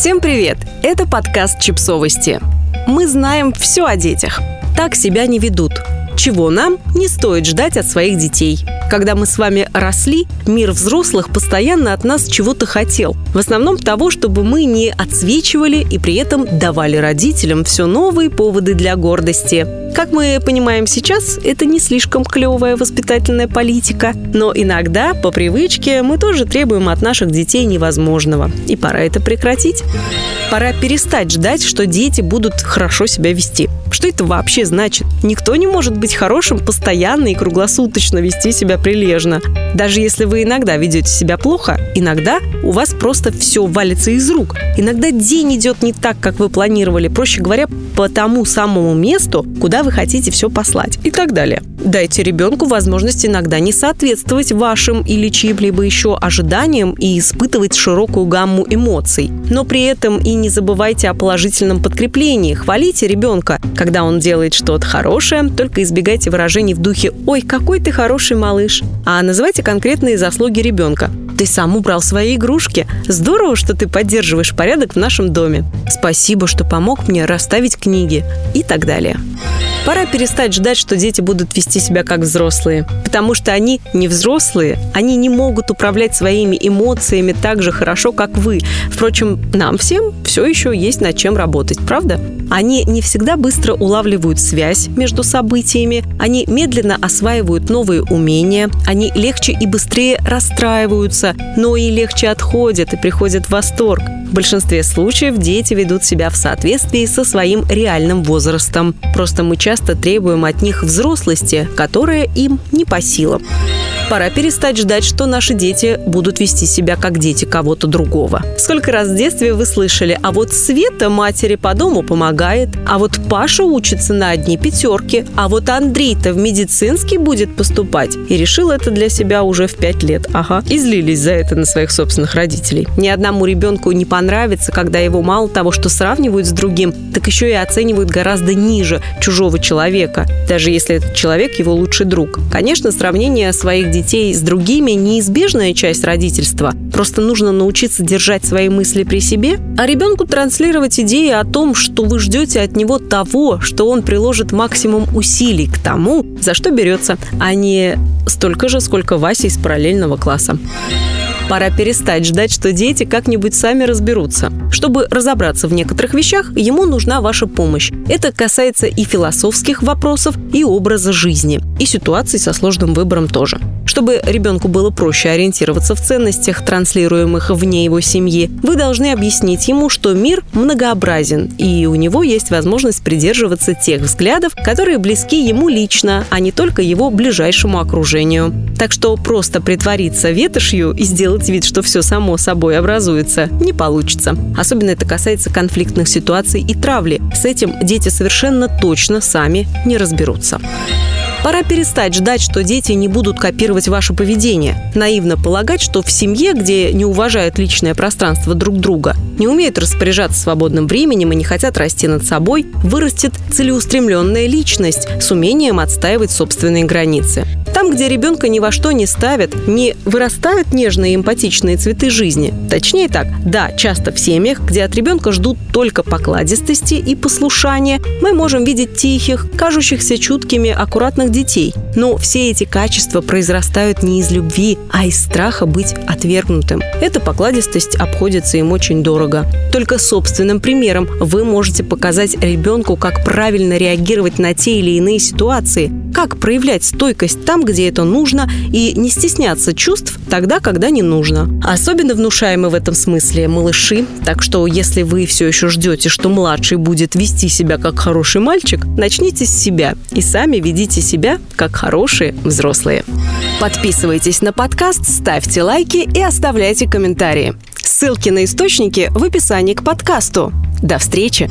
Всем привет! Это подкаст «Чипсовости». Мы знаем все о детях. Так себя не ведут. Чего нам не стоит ждать от своих детей – когда мы с вами росли, мир взрослых постоянно от нас чего-то хотел. В основном того, чтобы мы не отсвечивали и при этом давали родителям все новые поводы для гордости. Как мы понимаем сейчас, это не слишком клевая воспитательная политика, но иногда, по привычке, мы тоже требуем от наших детей невозможного. И пора это прекратить. Пора перестать ждать, что дети будут хорошо себя вести. Что это вообще значит? Никто не может быть хорошим постоянно и круглосуточно вести себя прилежно. Даже если вы иногда ведете себя плохо, иногда у вас просто все валится из рук. Иногда день идет не так, как вы планировали, проще говоря, по тому самому месту, куда вы хотите все послать и так далее. Дайте ребенку возможность иногда не соответствовать вашим или чьим-либо еще ожиданиям и испытывать широкую гамму эмоций. Но при этом и не забывайте о положительном подкреплении. Хвалите ребенка, когда он делает что-то хорошее, только избегайте выражений в духе «Ой, какой ты хороший малыш», а называйте конкретные заслуги ребенка. Ты сам убрал свои игрушки. Здорово, что ты поддерживаешь порядок в нашем доме. Спасибо, что помог мне расставить книги. И так далее. Пора перестать ждать, что дети будут вести себя как взрослые. Потому что они не взрослые, они не могут управлять своими эмоциями так же хорошо, как вы. Впрочем, нам всем все еще есть над чем работать, правда? Они не всегда быстро улавливают связь между событиями, они медленно осваивают новые умения, они легче и быстрее расстраиваются, но и легче отходят и приходят в восторг. В большинстве случаев дети ведут себя в соответствии со своим реальным возрастом. Просто мы часто требуем от них взрослости, которая им не по силам. Пора перестать ждать, что наши дети будут вести себя как дети кого-то другого. Сколько раз в детстве вы слышали, а вот Света матери по дому помогает, а вот Паша учится на одни пятерки, а вот Андрей-то в медицинский будет поступать. И решил это для себя уже в пять лет. Ага. И злились за это на своих собственных родителей. Ни одному ребенку не понравится, когда его мало того, что сравнивают с другим, так еще и оценивают гораздо ниже чужого человека, даже если этот человек его лучший друг. Конечно, сравнение своих детей детей с другими неизбежная часть родительства. Просто нужно научиться держать свои мысли при себе, а ребенку транслировать идеи о том, что вы ждете от него того, что он приложит максимум усилий к тому, за что берется, а не столько же, сколько Вася из параллельного класса. Пора перестать ждать, что дети как-нибудь сами разберутся. Чтобы разобраться в некоторых вещах, ему нужна ваша помощь. Это касается и философских вопросов, и образа жизни, и ситуаций со сложным выбором тоже. Чтобы ребенку было проще ориентироваться в ценностях, транслируемых вне его семьи, вы должны объяснить ему, что мир многообразен, и у него есть возможность придерживаться тех взглядов, которые близки ему лично, а не только его ближайшему окружению. Так что просто притвориться ветошью и сделать вид, что все само собой образуется, не получится. Особенно это касается конфликтных ситуаций и травли. С этим дети совершенно точно сами не разберутся. Пора перестать ждать, что дети не будут копировать ваше поведение. Наивно полагать, что в семье, где не уважают личное пространство друг друга, не умеют распоряжаться свободным временем и не хотят расти над собой, вырастет целеустремленная личность с умением отстаивать собственные границы. Там, где ребенка ни во что не ставят, не вырастают нежные и эмпатичные цветы жизни. Точнее так, да, часто в семьях, где от ребенка ждут только покладистости и послушания, мы можем видеть тихих, кажущихся чуткими, аккуратных детей. Но все эти качества произрастают не из любви, а из страха быть отвергнутым. Эта покладистость обходится им очень дорого. Только собственным примером вы можете показать ребенку, как правильно реагировать на те или иные ситуации, как проявлять стойкость там, где это нужно, и не стесняться чувств тогда, когда не нужно. Особенно внушаемы в этом смысле малыши, так что если вы все еще ждете, что младший будет вести себя как хороший мальчик, начните с себя и сами ведите себя как хорошие взрослые. Подписывайтесь на подкаст, ставьте лайки и оставляйте комментарии. Ссылки на источники в описании к подкасту. До встречи!